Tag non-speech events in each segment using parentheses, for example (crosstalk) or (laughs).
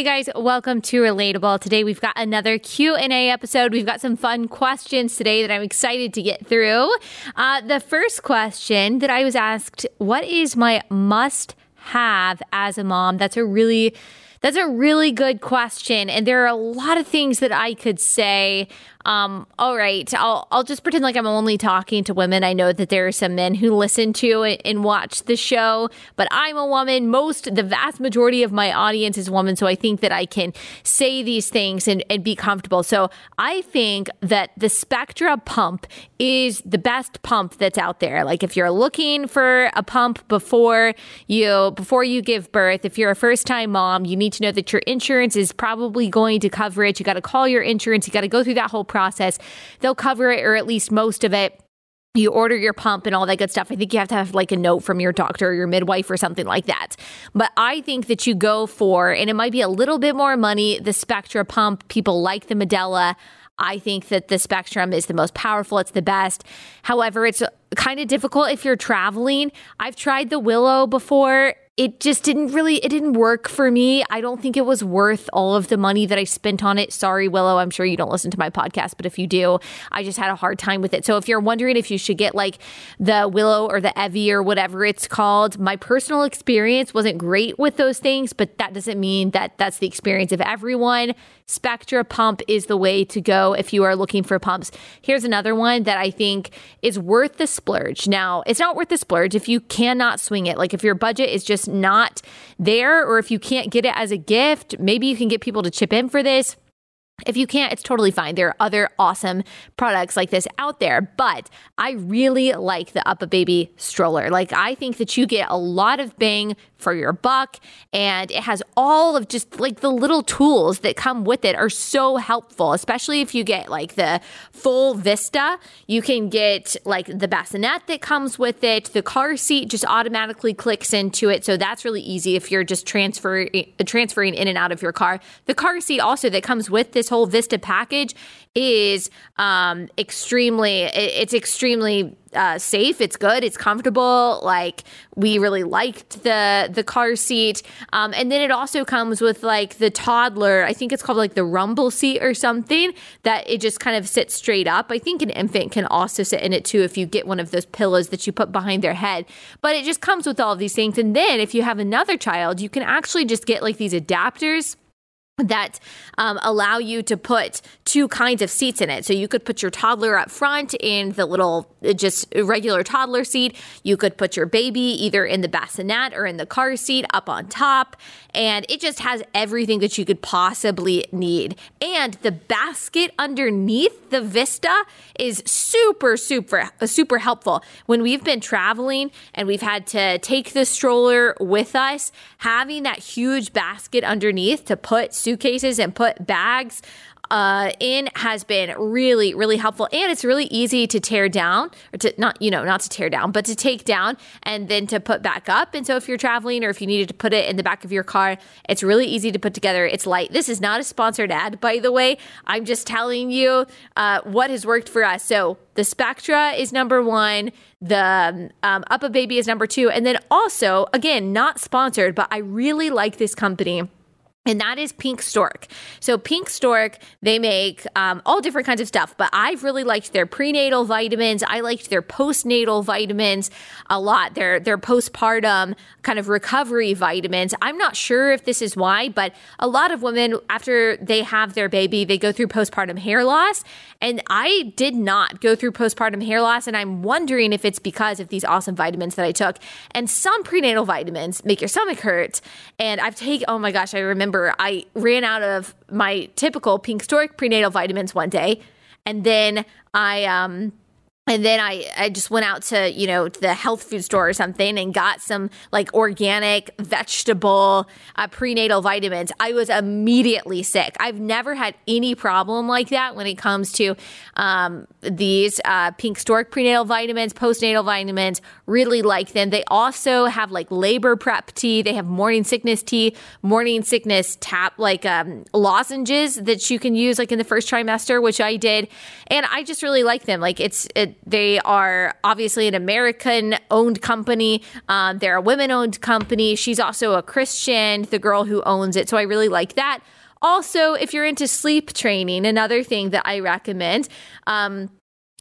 Hey guys, welcome to Relatable. Today we've got another Q&A episode. We've got some fun questions today that I'm excited to get through. Uh, the first question that I was asked, what is my must have as a mom? That's a really that's a really good question. And there are a lot of things that I could say um, all right, I'll I'll just pretend like I'm only talking to women. I know that there are some men who listen to and watch the show, but I'm a woman. Most, the vast majority of my audience is women, so I think that I can say these things and, and be comfortable. So I think that the Spectra pump is the best pump that's out there. Like if you're looking for a pump before you before you give birth, if you're a first time mom, you need to know that your insurance is probably going to cover it. You got to call your insurance. You got to go through that whole process. They'll cover it or at least most of it you order your pump and all that good stuff. I think you have to have like a note from your doctor or your midwife or something like that. But I think that you go for, and it might be a little bit more money, the Spectra pump. People like the Medela. I think that the Spectra is the most powerful. It's the best. However, it's uh, kind of difficult if you're traveling. I've tried the Willow before it just didn't really it didn't work for me. I don't think it was worth all of the money that I spent on it. Sorry, Willow, I'm sure you don't listen to my podcast, but if you do, I just had a hard time with it. So if you're wondering if you should get like the Willow or the Evie or whatever it's called, my personal experience wasn't great with those things, but that doesn't mean that that's the experience of everyone. Spectra pump is the way to go if you are looking for pumps. Here's another one that I think is worth the splurge. Now, it's not worth the splurge if you cannot swing it. Like if your budget is just not there, or if you can't get it as a gift, maybe you can get people to chip in for this. If you can't, it's totally fine. There are other awesome products like this out there, but I really like the Up a UPPAbaby stroller. Like, I think that you get a lot of bang for your buck. And it has all of just like the little tools that come with it are so helpful, especially if you get like the full Vista. You can get like the bassinet that comes with it. The car seat just automatically clicks into it. So that's really easy if you're just transferring transferring in and out of your car. The car seat also that comes with this whole Vista package is um, extremely it's extremely uh, safe. It's good. It's comfortable. Like we really liked the the car seat, um, and then it also comes with like the toddler. I think it's called like the rumble seat or something that it just kind of sits straight up. I think an infant can also sit in it too if you get one of those pillows that you put behind their head. But it just comes with all of these things. And then if you have another child, you can actually just get like these adapters that um, allow you to put two kinds of seats in it. So you could put your toddler up front in the little uh, just regular toddler seat. You could put your baby either in the bassinet or in the car seat up on top. And it just has everything that you could possibly need. And the basket underneath the Vista is super, super, uh, super helpful. When we've been traveling and we've had to take the stroller with us, having that huge basket underneath to put suitcases and put bags uh, in has been really, really helpful. And it's really easy to tear down, or to not, you know, not to tear down, but to take down and then to put back up. And so if you're traveling or if you needed to put it in the back of your car, it's really easy to put together. It's light. This is not a sponsored ad, by the way. I'm just telling you uh, what has worked for us. So the Spectra is number one. The um, UPPAbaby is number two. And then also, again, not sponsored, but I really like this company and that is Pink Stork. So, Pink Stork, they make um, all different kinds of stuff, but I've really liked their prenatal vitamins. I liked their postnatal vitamins a lot. Their their postpartum kind of recovery vitamins. I'm not sure if this is why, but a lot of women after they have their baby, they go through postpartum hair loss, and I did not go through postpartum hair loss, and I'm wondering if it's because of these awesome vitamins that I took. And some prenatal vitamins make your stomach hurt, and I've taken. Oh my gosh, I remember I ran out of my typical pink stork prenatal vitamins one day. And then I um and then I, I just went out to you know the health food store or something and got some like organic vegetable uh, prenatal vitamins. I was immediately sick. I've never had any problem like that when it comes to um, these uh, pink stork prenatal vitamins postnatal vitamins. Really like them. They also have like labor prep tea. They have morning sickness tea morning sickness tap like um, lozenges that you can use like in the first trimester which i did. And i just really like them. Like it's it they are obviously an American owned company. Um, they're a women owned company. She's also a Christian, the girl who owns it. So I really like that. Also, if you're into sleep training, another thing that I recommend. Um,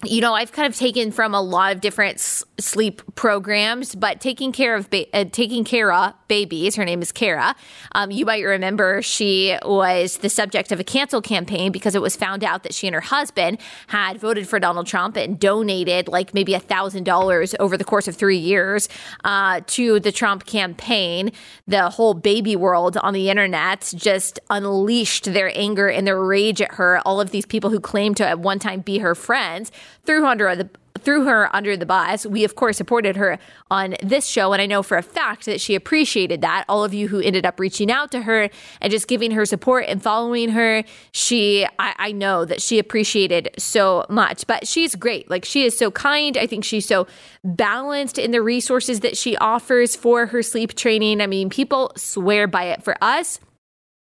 you know, I've kind of taken from a lot of different s- sleep programs, but taking care of ba- uh, taking care of babies. Her name is Cara. Um, you might remember she was the subject of a cancel campaign because it was found out that she and her husband had voted for Donald Trump and donated like maybe a thousand dollars over the course of three years uh, to the Trump campaign. The whole baby world on the internet just unleashed their anger and their rage at her. All of these people who claimed to at one time be her friends threw her under the threw her under the bus. We of course supported her on this show and I know for a fact that she appreciated that. All of you who ended up reaching out to her and just giving her support and following her, she I, I know that she appreciated so much. But she's great. Like she is so kind. I think she's so balanced in the resources that she offers for her sleep training. I mean, people swear by it for us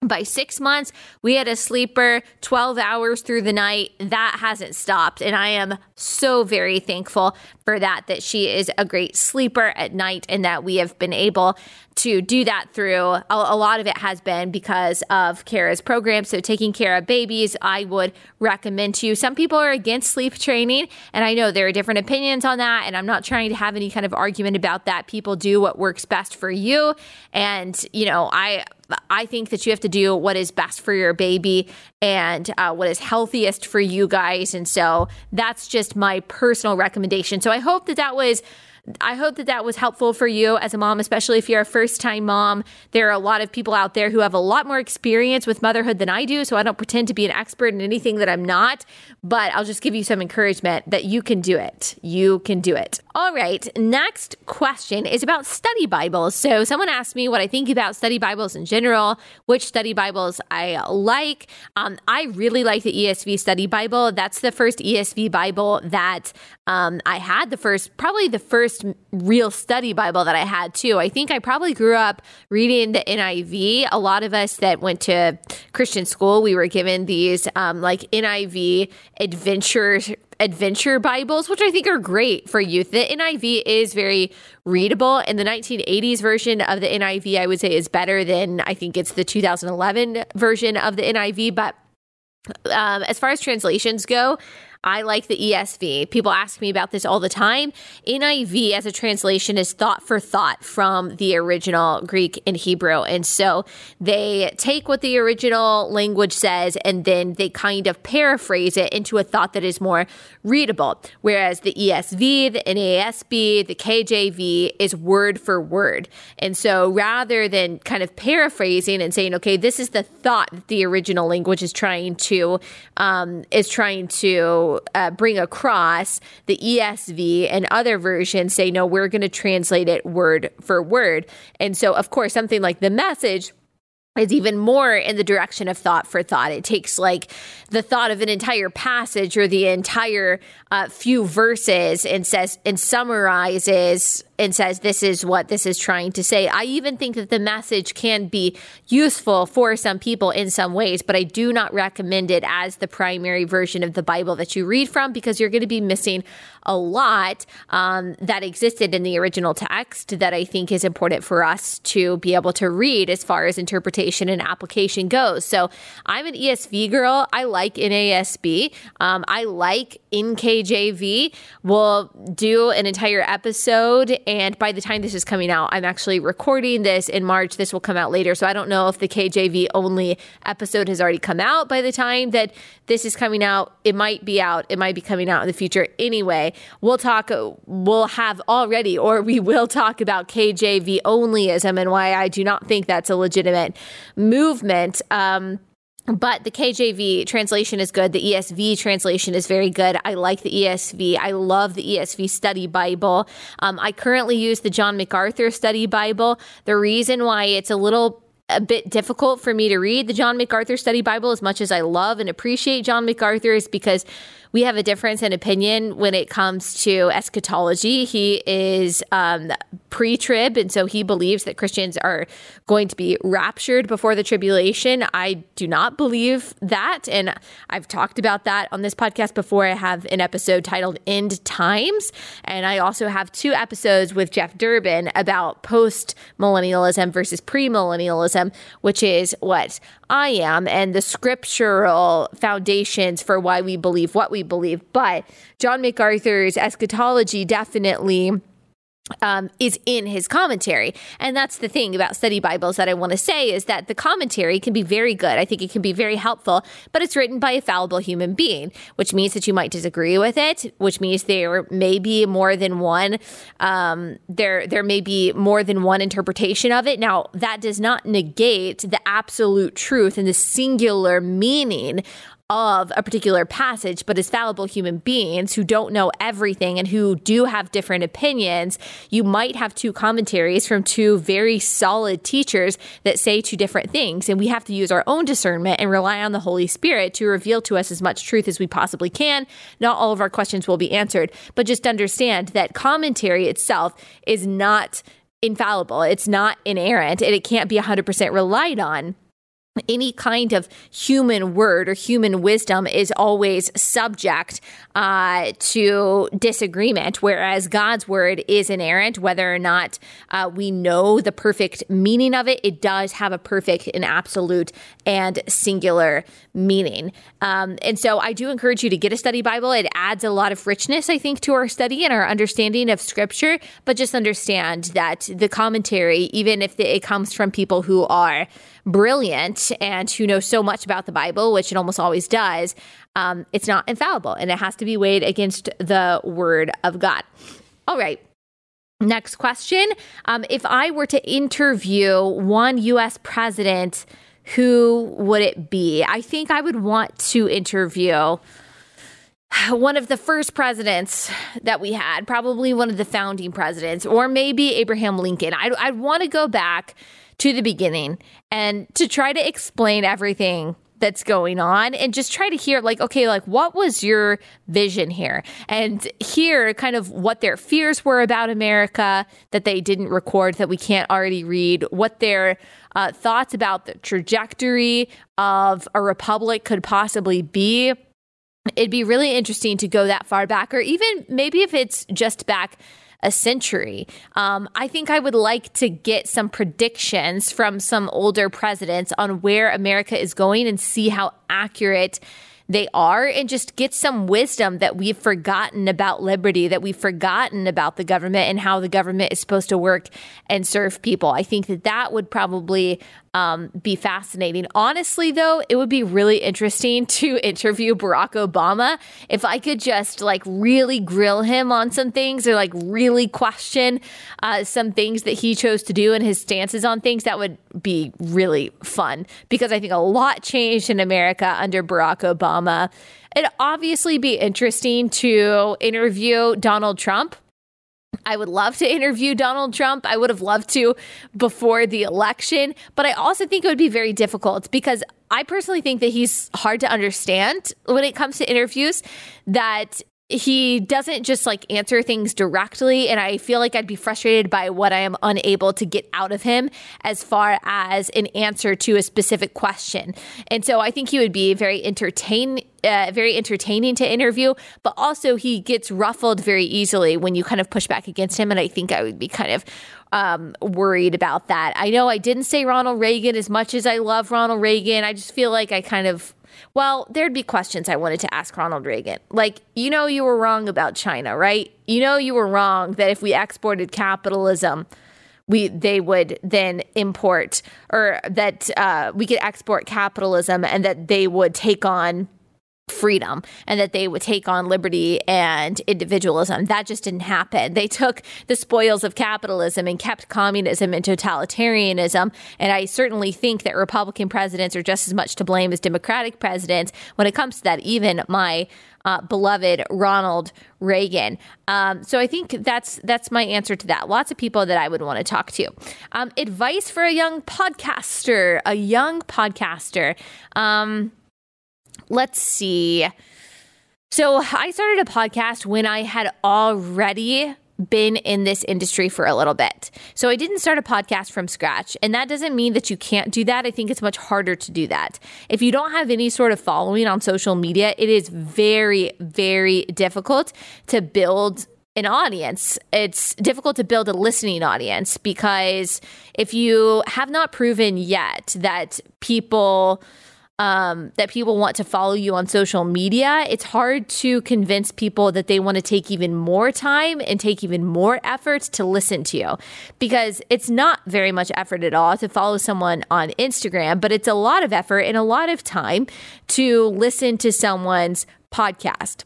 by six months, we had a sleeper 12 hours through the night. That hasn't stopped. And I am so very thankful for that, that she is a great sleeper at night and that we have been able to do that through. A, a, lot of it has been because of Cara's program. So, Taking Cara Babies, I would recommend to you. Some people are against sleep training, and I know there are different opinions on that. And I'm not trying to have any kind of argument about that. People do what works best for you. And, you know, I, I think that you have to do what is best for your baby and uh, what is healthiest for you guys. And so that's just my personal recommendation. So I hope that that was I hope that that was helpful for you as a mom, especially if you're a first time mom. There are a lot of people out there who have a lot more experience with motherhood than I do. So I don't pretend to be an expert in anything that I'm not, but I'll just give you some encouragement that you can do it. You can do it. All right. Next question is about study Bibles. So someone asked me what I think about study Bibles in general, which study Bibles I like. Um, I really like the ESV study Bible. That's the first ESV Bible that um, I had, the first, probably the first first real study Bible that I had too. I think I probably grew up reading the NIV. A lot of us that went to Christian school, we were given these um, like NIV adventure adventure Bibles, which I think are great for youth. The NIV is very readable, and the 1980s version of the NIV, I would say, is better than I think it's the 2011 version of the NIV. But um, as far as translations go, I like the ESV. People ask me about this all the time. NIV as a translation is thought for thought from the original Greek and Hebrew. And so they take what the original language says and then they kind of paraphrase it into a thought that is more readable. Whereas the ESV, the NASB, the KJV is word for word. And so rather than kind of paraphrasing and saying, okay, this is the thought that the original language is trying to um, is trying to uh, bring across, the ESV and other versions say, no, we're going to translate it word for word. And so, of course, something like the message is even more in the direction of thought for thought. It takes like the thought of an entire passage or the entire uh, few verses and says and summarizes and says this is what this is trying to say. I even think that the message can be useful for some people in some ways, but I do not recommend it as the primary version of the Bible that you read from because you're going to be missing a lot um, that existed in the original text that I think is important for us to be able to read as far as interpretation and application goes. So I'm an ESV girl. I like NASB. Um, I like NKJV. We'll do an entire episode and by the time this is coming out, I'm actually recording this in March. This will come out later. So I don't know if the KJV only episode has already come out by the time that this is coming out. It might be out. It might be coming out in the future. Anyway, we'll talk, we'll have already, or we will talk about KJV onlyism and why I do not think that's a legitimate movement. Um, but the KJV translation is good. The ESV translation is very good. I like the ESV. I love the ESV study Bible. Um, I currently use the John MacArthur study Bible. The reason why it's a little a bit difficult for me to read the John MacArthur study Bible as much as I love and appreciate John MacArthur is because we have a difference in opinion when it comes to eschatology. He is um, pre trib, and so he believes that Christians are going to be raptured before the tribulation. I do not believe that. And I've talked about that on this podcast before. I have an episode titled End Times. And I also have two episodes with Jeff Durbin about post millennialism versus pre millennialism, which is what I am and the scriptural foundations for why we believe what we believe. But John MacArthur's eschatology definitely um, is in his commentary. And that's the thing about study Bibles that I want to say is that the commentary can be very good. I think it can be very helpful, but it's written by a fallible human being, which means that you might disagree with it, which means there may be more than one, um, there, there may be more than one interpretation of it. Now, that does not negate the absolute truth and the singular meaning of a particular passage, but as fallible human beings who don't know everything and who do have different opinions, you might have two commentaries from two very solid teachers that say two different things. And we have to use our own discernment and rely on the Holy Spirit to reveal to us as much truth as we possibly can. Not all of our questions will be answered, but just understand that commentary itself is not infallible, it's not inerrant, and it can't be 100% relied on any kind of human word or human wisdom is always subject uh, to disagreement, whereas God's word is inerrant. Whether or not uh, we know the perfect meaning of it, it does have a perfect and absolute and singular meaning. Um, and so I do encourage you to get a study Bible. It adds a lot of richness, I think, to our study and our understanding of Scripture. But just understand that the commentary, even if it comes from people who are brilliant and who know so much about the Bible, which it almost always does, um, it's not infallible and it has to be weighed against the Word of God. All right. Next question. Um, if I were to interview one US president, who would it be? I think I would want to interview one of the first presidents that we had, probably one of the founding presidents, or maybe Abraham Lincoln. I'd, I'd want to go back to the beginning and to try to explain everything that's going on and just try to hear like okay like what was your vision here? And hear kind of what their fears were about america that they didn't record that we can't already read what their uh, thoughts about the trajectory of a republic could possibly be. It'd be really interesting to go that far back or even maybe if it's just back a century. Um, I think I would like to get some predictions from some older presidents on where America is going and see how accurate they are and just get some wisdom that we've forgotten about liberty, that we've forgotten about the government and how the government is supposed to work and serve people. I think that that would probably um, be fascinating. Honestly, though, it would be really interesting (laughs) to interview Barack Obama if I could just like really grill him on some things or like really question uh, some things that he chose to do and his stances on things. That would be really fun because I think a lot changed in America under Barack Obama. It'd obviously be interesting to interview Donald Trump I would love to interview Donald Trump. I would have loved to before the election, but I also think it would be very difficult because I personally think that he's hard to understand when it comes to interviews. That he doesn't just like answer things directly and i feel like i'd be frustrated by what i am unable to get out of him as far as an answer to a specific question. And so i think he would be very entertain uh, very entertaining to interview but also he gets ruffled very easily when you kind of push back against him and i think i would be kind of um, worried about that. I know i didn't say ronald reagan as much as i love ronald reagan. I just feel like i kind of well, there'd be questions I wanted to ask Ronald Reagan. Like, you know, you were wrong about China, right? You know, you were wrong that if we exported capitalism, we they would then import or that uh, we could export capitalism and that they would take on freedom and that they would take on liberty and individualism. That just didn't happen. They took the spoils of capitalism and kept communism and totalitarianism. And I certainly think that Republican presidents are just as much to blame as Democratic presidents when it comes to that, even my uh, beloved Ronald Reagan. Um, so I think that's that's my answer to that. Lots of people that I would want to talk to. Um, advice for a young podcaster, a young podcaster. Um, let's see. So I started a podcast when I had already been in this industry for a little bit. So I didn't start a podcast from scratch. And that doesn't mean that you can't do that. I think it's much harder to do that. If you don't have any sort of following on social media, it is very, very difficult to build an audience. It's difficult to build a listening audience because if you have not proven yet that people um, that people want to follow you on social media, it's hard to convince people that they want to take even more time and take even more effort to listen to you because it's not very much effort at all to follow someone on Instagram, but it's a lot of effort and a lot of time to listen to someone's podcast.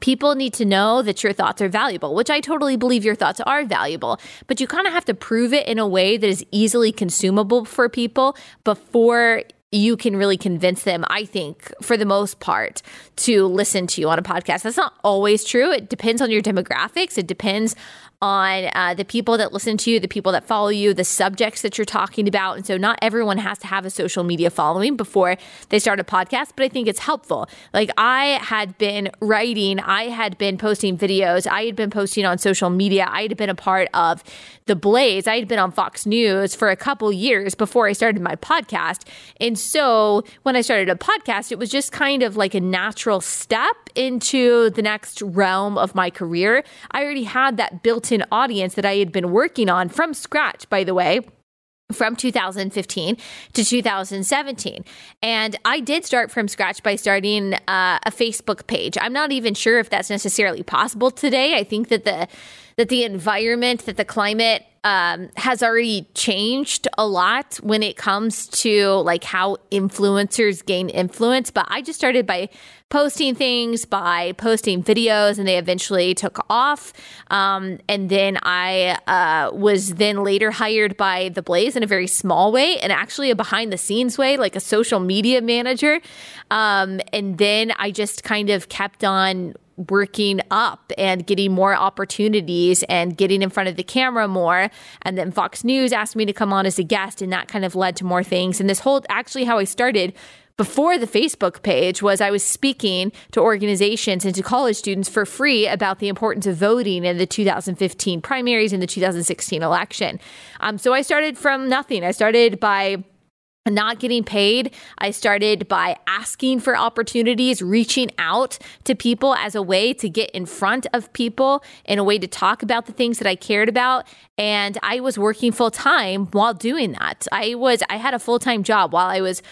People need to know that your thoughts are valuable, which I totally believe your thoughts are valuable, but you kind of have to prove it in a way that is easily consumable for people before you can really convince them, I think, for the most part, to listen to you on a podcast. That's not always true. It depends on your demographics. It depends on uh, the people that listen to you, the people that follow you, the subjects that you're talking about. And so, not everyone has to have a social media following before they start a podcast, but I think it's helpful. Like, I had been writing, I had been posting videos, I had been posting on social media, I had been a part of The Blaze, I had been on Fox News for a couple years before I started my podcast. And so, when I started a podcast, it was just kind of like a natural step into the next realm of my career. I already had that built an audience that I had been working on from scratch, by the way from 2015 to 2017. And I did start from scratch by starting uh, a Facebook page. I'm not even sure if that's necessarily possible today. I think that the that the environment, that the climate um, has already changed a lot when it comes to like how influencers gain influence. But I just started by posting things, by posting videos, and they eventually took off. Um, and then I uh, was then later hired by The Blaze in a very small way and actually a behind the scenes way, like a social media manager. Um, and then I just kind of kept on working up and getting more opportunities and getting in front of the camera more. And then Fox News asked me to come on as a guest, and that kind of led to more things. And this whole actually how I started before the Facebook page was I was speaking to organizations and to college students for free about the importance of voting in the 2015 primaries and the 2016 election. Um, so I started from nothing. I started by not getting paid, I started by asking for opportunities, reaching out to people as a way to get in front of people, in a way to talk about the things that I cared about. And I was working full time while doing that. I was, I had a full time job while I was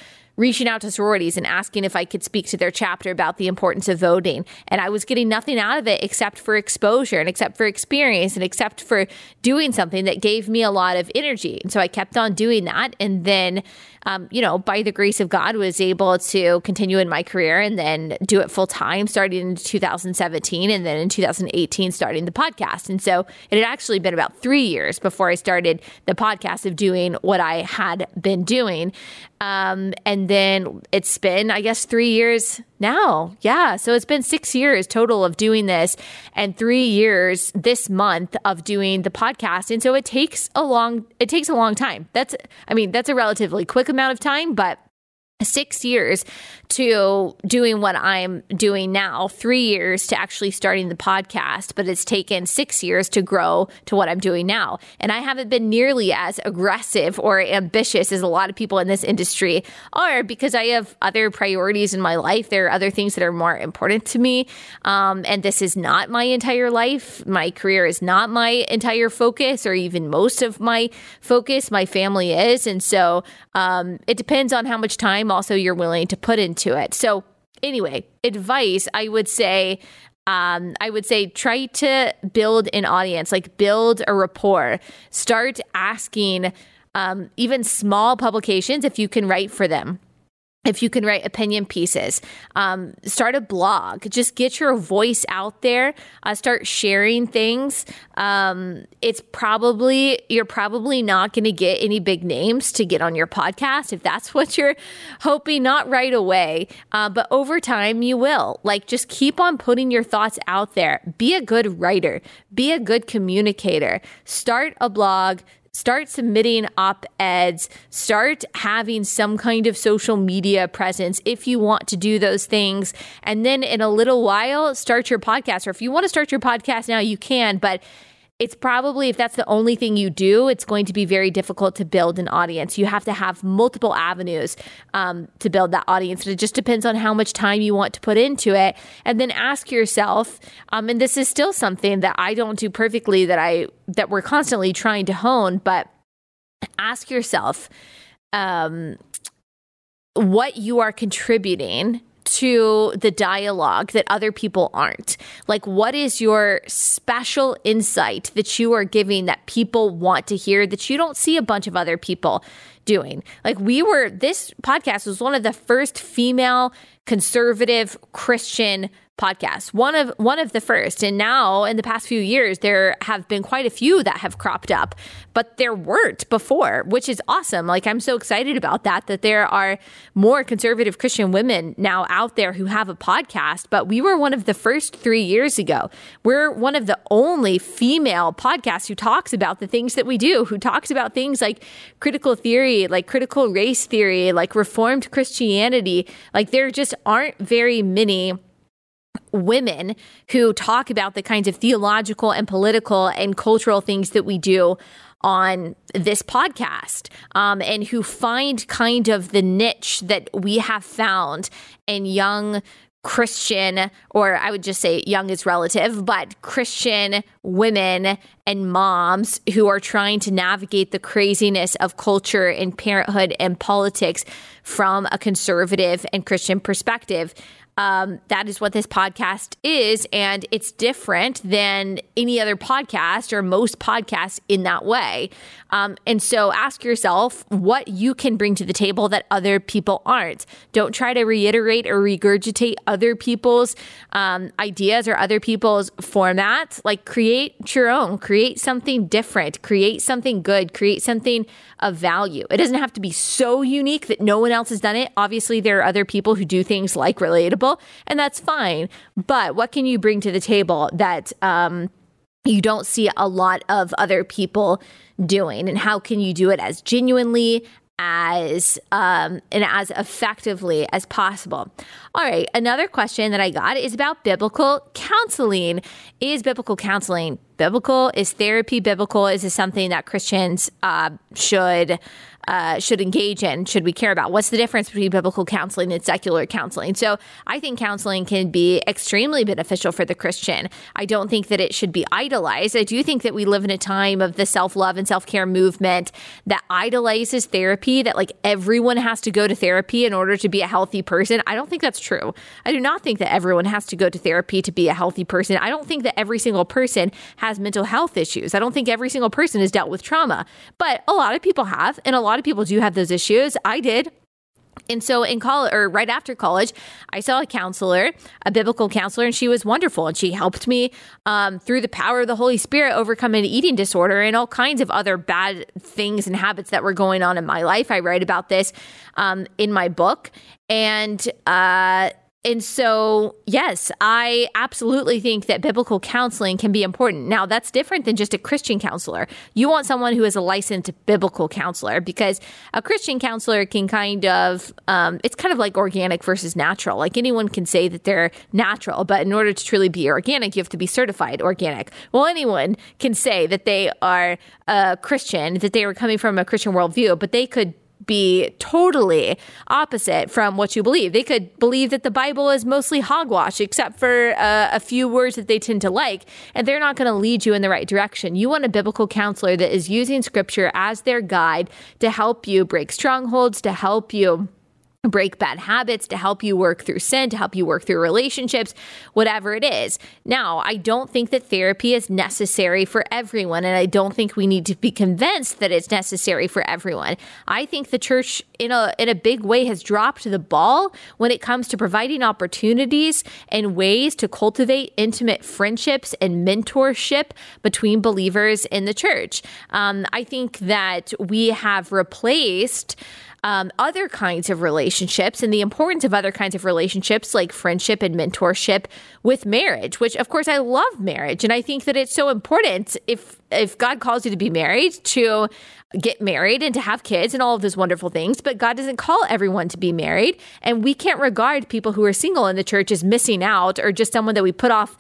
reaching out to sororities and asking if I could speak to their chapter about the importance of voting. And I was getting nothing out of it except for exposure and except for experience and except for doing something that gave me a lot of energy. And so I kept on doing that. And then um, you know, by the grace of God, was able to continue in my career and then do it full time, starting in 2017 and then in 2018, starting the podcast. And so it had actually been about three years before I started the podcast of doing what I had been doing. Um, and then it's been, I guess, three years now. Yeah. So it's been six years total of doing this and three years this month of doing the podcast. And so it takes a long, it takes a long time. That's, I mean, that's a relatively quick amount of time, but six years to doing what I'm doing now, three years to actually starting the podcast, but it's taken six years to grow to what I'm doing now. And I haven't been nearly as aggressive or ambitious as a lot of people in this industry are because I have other priorities in my life. There are other things that are more important to me. Um, and this is not my entire life. My career is not my entire focus or even most of my focus. My family is. And so um, it depends on how much time also you're willing to put into it. So, anyway, advice I would say um, I would say try to build an audience, like build a rapport. Start asking um, even small publications if you can write for them if you can write opinion pieces, um, start a blog, just get your voice out there, uh, start sharing things. Um, it's probably, you're probably not going to get any big names to get on your podcast if that's (laughs) what you're hoping, not right away. Uh, but over time, you will. Like, just keep on putting your thoughts out there. Be a good writer, be a good communicator, start a blog, start submitting op eds, start having some kind of social media presence if you want to do those things. And then in a little while, start your podcast. Or if you want to start your podcast now, you can. But it's probably if that's the only thing you do, it's going to be very difficult to build an audience. You have to have multiple avenues um, to build that audience. And it just depends on how much time you want to put into it. And then ask yourself, um, and this is still something that I don't do perfectly that I that we're constantly trying to hone, but ask yourself um, what you are contributing to the dialogue that other people aren't? Like, what is your special insight that you are giving that people want to hear that you don't see a bunch of other people doing? Like, we were, this podcast was one of the first female conservative Christian podcasts. One of one of the first, and now in the past few years, there have been quite a few that have cropped up, but there weren't before, which is awesome. Like I'm so excited about that. That there are more conservative Christian women now out there who have a podcast. But we were one of the first three years ago. We're one of the only female podcasts who talks about the things that we do. Who talks about things like critical theory, like critical race theory, like Reformed Christianity. Like there just aren't very many women who talk about the kinds of theological and political and cultural things that we do on this podcast um, and who find kind of the niche that we have found in young Christian, or I would just say young is relative, but Christian women and moms who are trying to navigate the craziness of culture and parenthood and politics from a conservative and Christian perspective. Um, that is what this podcast is. And it's different than any other podcast or most podcasts in that way. Um, and so ask yourself what you can bring to the table that other people aren't. Don't try to reiterate or regurgitate other people's um, ideas or other people's formats. Like create your own, create something different, create something good, create something of value. It doesn't have to be so unique that no one else has done it. Obviously, there are other people who do things like relatable, and that's fine. But what can you bring to the table that um, you don't see a lot of other people doing? And how can you do it as genuinely, as um, and as effectively as possible. All right, another question that I got is about biblical counseling. Is biblical counseling biblical? Is therapy biblical? Is this something that Christians uh, should uh, should engage in, should we care about? What's the difference between biblical counseling and secular counseling? So I think counseling can be extremely beneficial for the Christian. I don't think that it should be idolized. I do think that we live in a time of the self love and self care movement that idolizes therapy, that like everyone has to go to therapy in order to be a healthy person. I don't think that's true. I do not think that everyone has to go to therapy to be a healthy person. I don't think that every single person has mental health issues. I don't think every single person has dealt with trauma, but a lot of people have, and a lot lot of people do have those issues. I did. And so in college or right after college, I saw a counselor, a biblical counselor, and she was wonderful. And she helped me um, through the power of the Holy Spirit overcome an eating disorder and all kinds of other bad things and habits that were going on in my life. I write about this um, in my book. And uh, and so, yes, I absolutely think that biblical counseling can be important. Now, that's different than just a Christian counselor. You want someone who is a licensed biblical counselor because a Christian counselor can kind of, um, it's kind of like organic versus natural. Like anyone can say that they're natural, but in order to truly be organic, you have to be certified organic. Well, anyone can say that they are a Christian, that they are coming from a Christian worldview, but they could be totally opposite from what you believe. They could believe that the Bible is mostly hogwash, except for uh, a few words that they tend to like, and they're not going to lead you in the right direction. You want a biblical counselor that is using scripture as their guide to help you break strongholds, to help you break bad habits, to help you work through sin, to help you work through relationships, whatever it is. Now, I don't think that therapy is necessary for everyone, and I don't think we need to be convinced that it's necessary for everyone. I think the church in a in a big way has dropped the ball when it comes to providing opportunities and ways to cultivate intimate friendships and mentorship between believers in the church. Um, I think that we have replaced um, other kinds of relationships and the importance of other kinds of relationships like friendship and mentorship with marriage, which of course I love marriage. And I think that it's so important if if God calls you to be married to get married and to have kids and all of those wonderful things, but God doesn't call everyone to be married. And we can't regard people who are single in the church as missing out or just someone that we put off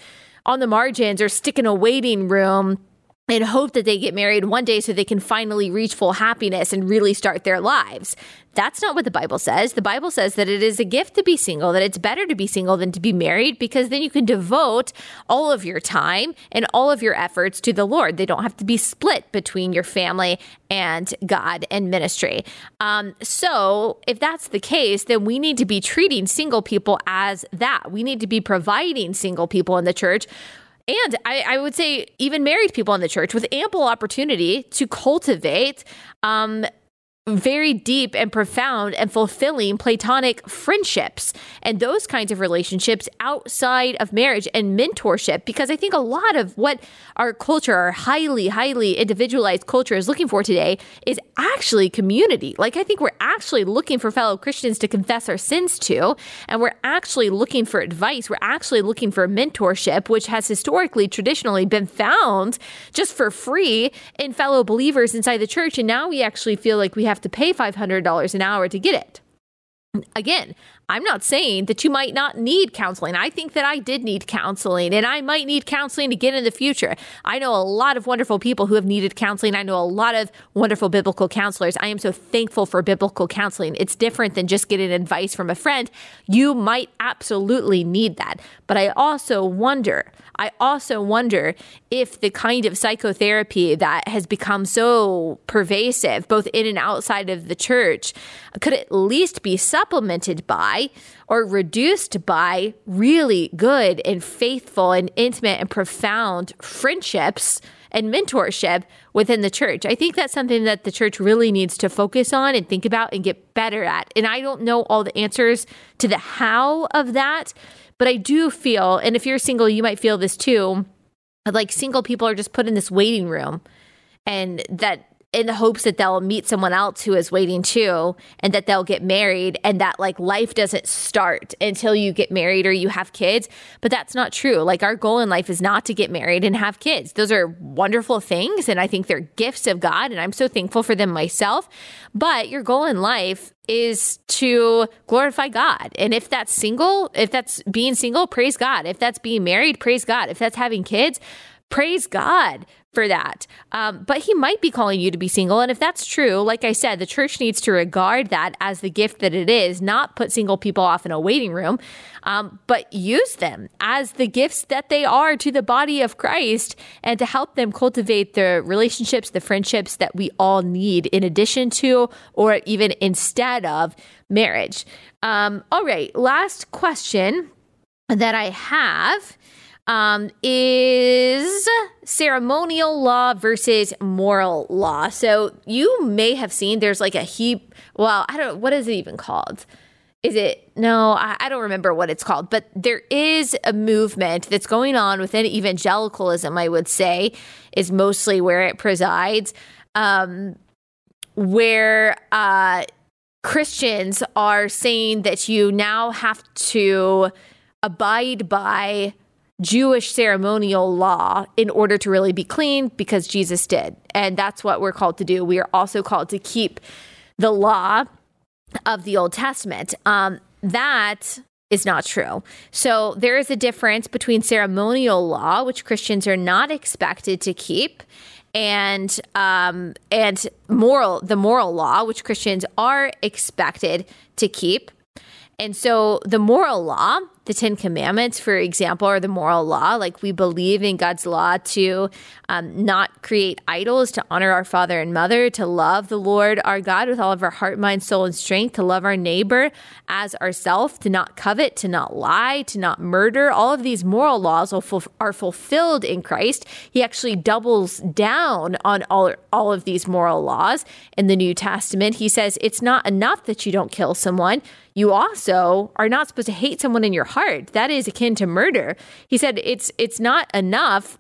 on the margins or stick in a waiting room and hope that they get married one day so they can finally reach full happiness and really start their lives. That's not what the Bible says. The Bible says that it is a gift to be single, that it's better to be single than to be married because then you can devote all of your time and all of your efforts to the Lord. They don't have to be split between your family and God and ministry. Um, so, if that's the case, then we need to be treating single people as that. We need to be providing single people in the church and I, I, would say even married people in the church with ample opportunity to cultivate um, very deep and profound and fulfilling platonic friendships and those kinds of relationships outside of marriage and mentorship. Because i think a lot of what our culture our highly highly individualized culture is looking for today is actually community. Like i think we're actually looking for fellow christians to confess our sins to and we're actually looking for advice. We're actually looking for mentorship which has historically traditionally been found just for free in fellow believers inside the church. And now we actually feel like we have have to pay $500 an hour to get it. Again, I'm not saying that you might not need counseling. I think that I did need counseling and I might need counseling again in the future. I know a lot of wonderful people who have needed counseling. I know a lot of wonderful biblical counselors. I am so thankful for biblical counseling. It's different than just getting advice from a friend. You might absolutely need that. But I also wonder, I also wonder if the kind of psychotherapy that has become so pervasive, both in and outside of the church, could at least be supplemented by or reduced by really good and faithful and intimate and profound friendships and mentorship within the church. I think that's something that the church really needs to focus on and think about and get better at. And I don't know all the answers to the how of that, but I do feel, and if you're single, you might feel this too, like single people are just put in this waiting room and that in the hopes that they'll meet someone else who is waiting too and that they'll get married and that like life doesn't start until you get married or you have kids but that's not true like our goal in life is not to get married and have kids those are wonderful things and i think they're gifts of god and i'm so thankful for them myself but your goal in life is to glorify God. And if that's single, if that's being single, praise God. If that's being married, praise God. If that's having kids, praise God for that. Um, but he might be calling you to be single. And if that's true, like I said, the church needs to regard that as the gift that it is, not put single people off in a waiting room, um, but use them as the gifts that they are to the body of Christ and to help them cultivate the relationships, the friendships that we all need in addition to or even instead of marriage. Um, all right, last question that I have um, is ceremonial law versus moral law. So you may have seen there's like a heap. Well, I don't. What is it even called? Is it no? I, I don't remember what it's called. But there is a movement that's going on within evangelicalism. I would say is mostly where it presides, um, where. Uh, Christians are saying that you now have to abide by Jewish ceremonial law in order to really be clean because Jesus did. And that's what we're called to do. We are also called to keep the law of the Old Testament. Um, that is not true. So there is a difference between ceremonial law, which Christians are not expected to keep, and um, and moral the moral law, which Christians are expected to keep. And so the moral law the Ten Commandments, for example, or the moral law. Like we believe in God's law to um, not create idols, to honor our father and mother, to love the Lord our God with all of our heart, mind, soul, and strength, to love our neighbor as ourself, to not covet, to not lie, to not murder. All of these moral laws are fulfilled in Christ. He actually doubles down on all, all of these moral laws in the New Testament. He says it's not enough that you don't kill someone you also are not supposed to hate someone in your heart. That is akin to murder. He said it's it's not enough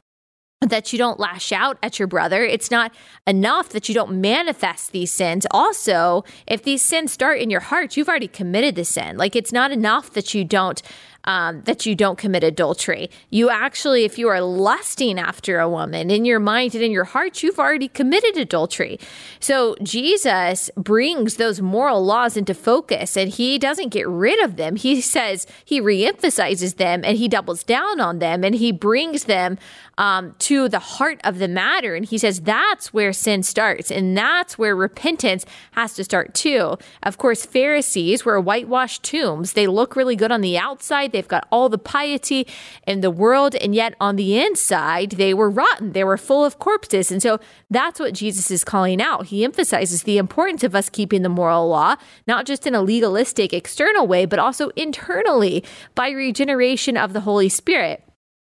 that you don't lash out at your brother. It's not enough that you don't manifest these sins. Also, if these sins start in your heart, you've already committed the sin. Like it's not enough that you don't um, that you don't commit adultery. You actually, if you are lusting after a woman in your mind and in your heart, you've already committed adultery. So Jesus brings those moral laws into focus and he doesn't get rid of them. He says he reemphasizes them and he doubles down on them and he brings them um, to the heart of the matter. And he says that's where sin starts and that's where repentance has to start too. Of course, Pharisees were whitewashed tombs. They look really good on the outside, they've got all the piety in the world, and yet on the inside, they were rotten. They were full of corpses. And so that's what Jesus is calling out. He emphasizes the importance of us keeping the moral law, not just in a legalistic external way, but also internally by regeneration of the Holy Spirit.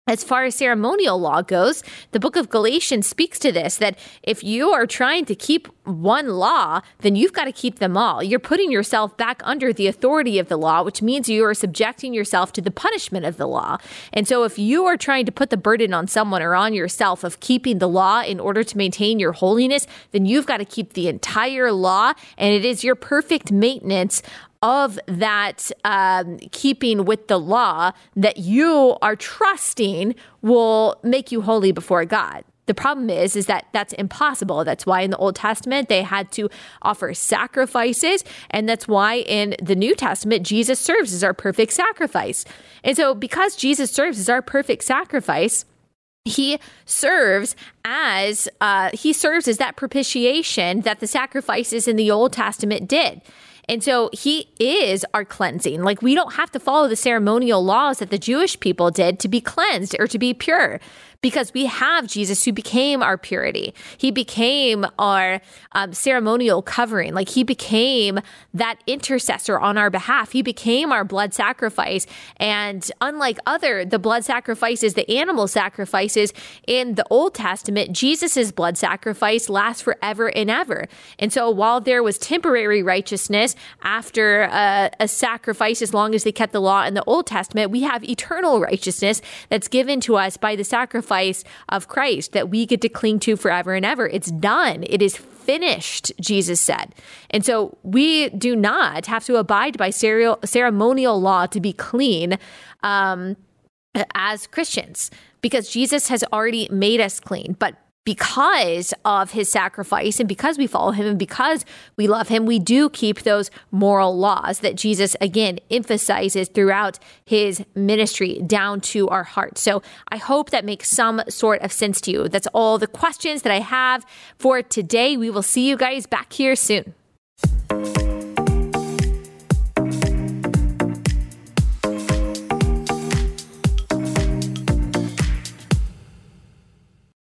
As far as ceremonial law goes, the book of Galatians speaks to this that if you are trying to keep one law, then you've got to keep them all. You're putting yourself back under the authority of the law, which means you are subjecting yourself to the punishment of the law. And so if you are trying to put the burden on someone or on yourself of keeping the law in order to maintain your holiness, then you've got to keep the entire law. And it is your perfect maintenance of that um, keeping with the law that you are trusting will make you holy before God. The problem is, is that that's impossible. That's why in the Old Testament they had to offer sacrifices, and that's why in the New Testament Jesus serves as our perfect sacrifice. And so, because Jesus serves as our perfect sacrifice, he serves as uh, he serves as that propitiation that the sacrifices in the Old Testament did. And so he is our cleansing. Like we don't have to follow the ceremonial laws that the Jewish people did to be cleansed or to be pure because we have Jesus who became our purity. He became our um, ceremonial covering. Like he became that intercessor on our behalf. He became our blood sacrifice. And unlike other, the blood sacrifices, the animal sacrifices in the Old Testament, Jesus's blood sacrifice lasts forever and ever. And so while there was temporary righteousness after a, a sacrifice, as long as they kept the law in the Old Testament, we have eternal righteousness that's given to us by the sacrifice sacrifice of Christ that we get to cling to forever and ever. It's done. It is finished, Jesus said. And so we do not have to abide by ceremonial law to be clean um, as Christians because Jesus has already made us clean. But because of his sacrifice and because we follow him and because we love him, we do keep those moral laws that Jesus again emphasizes throughout his ministry down to our hearts. So I hope that makes some sort of sense to you. That's all the questions that I have for today. We will see you guys back here soon.